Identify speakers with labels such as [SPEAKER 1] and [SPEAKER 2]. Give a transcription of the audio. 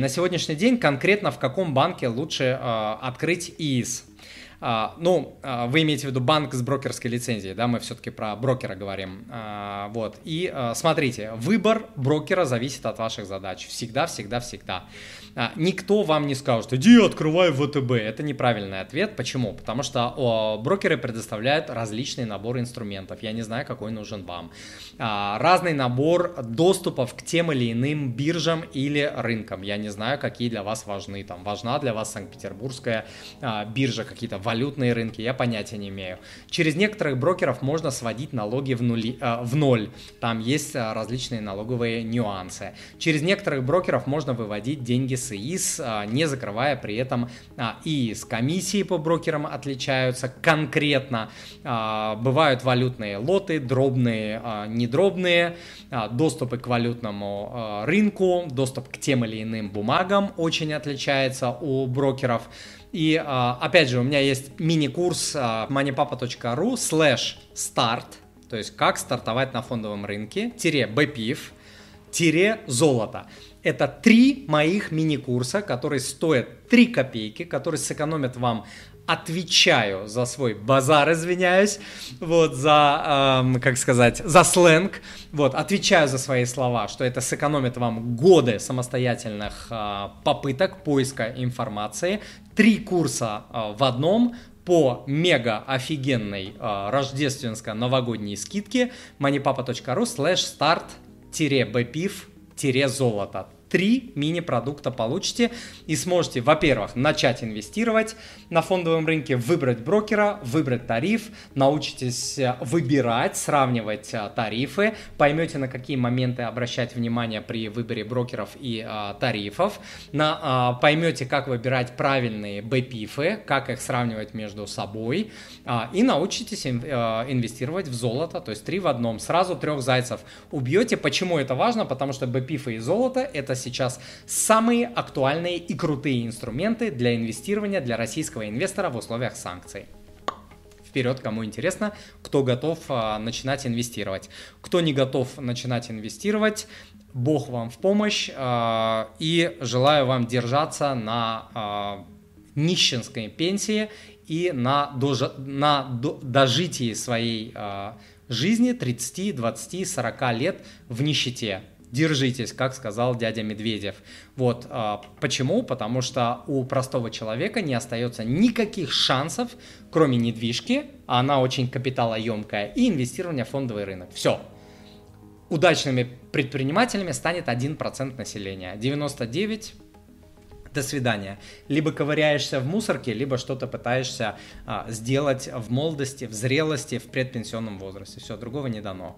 [SPEAKER 1] На сегодняшний день конкретно в каком банке лучше э, открыть ИИС? А, ну, а, вы имеете в виду банк с брокерской лицензией, да, мы все-таки про брокера говорим. А, вот, и смотрите, выбор брокера зависит от ваших задач. Всегда, всегда, всегда. Никто вам не скажет, иди открывай ВТБ. Это неправильный ответ. Почему? Потому что брокеры предоставляют различный набор инструментов. Я не знаю, какой нужен вам. Разный набор доступов к тем или иным биржам или рынкам. Я не знаю, какие для вас важны. Там важна для вас Санкт-Петербургская биржа, какие-то валютные рынки. Я понятия не имею. Через некоторых брокеров можно сводить налоги в, нули, а, в ноль. Там есть а, различные налоговые нюансы. Через некоторых брокеров можно выводить деньги с ИИС, а, не закрывая при этом а, ИИС. Комиссии по брокерам отличаются конкретно. А, бывают валютные лоты, дробные, недробные, доступы к валютному рынку, доступ к тем или иным бумагам очень отличается у брокеров. И опять же, у меня есть мини-курс moneypapa.ru slash start, то есть как стартовать на фондовом рынке, тире BPIF, тире золото. Это три моих мини-курса, которые стоят 3 копейки, которые сэкономят вам отвечаю за свой базар, извиняюсь, вот, за, эм, как сказать, за сленг, вот, отвечаю за свои слова, что это сэкономит вам годы самостоятельных э, попыток поиска информации, три курса э, в одном, по мега офигенной э, рождественско-новогодней скидке. Moneypapa.ru slash start-bpif-золото три мини-продукта получите и сможете, во-первых, начать инвестировать на фондовом рынке, выбрать брокера, выбрать тариф, научитесь э, выбирать, сравнивать э, тарифы, поймете, на какие моменты обращать внимание при выборе брокеров и а, тарифов, на, а, поймете, как выбирать правильные БПИФы, как их сравнивать между собой, а, и научитесь ин, а, инвестировать в золото, то есть три в одном, сразу трех зайцев убьете. Почему это важно? Потому что БПИФы и золото это сейчас самые актуальные и крутые инструменты для инвестирования для российского инвестора в условиях санкций. Вперед, кому интересно, кто готов а, начинать инвестировать. Кто не готов начинать инвестировать, Бог вам в помощь а, и желаю вам держаться на а, нищенской пенсии и на, дожи, на до, дожитии своей а, жизни 30, 20, 40 лет в нищете держитесь, как сказал дядя Медведев. Вот а, почему? Потому что у простого человека не остается никаких шансов, кроме недвижки, а она очень капиталоемкая, и инвестирования в фондовый рынок. Все. Удачными предпринимателями станет 1% населения. 99 до свидания. Либо ковыряешься в мусорке, либо что-то пытаешься а, сделать в молодости, в зрелости, в предпенсионном возрасте. Все, другого не дано.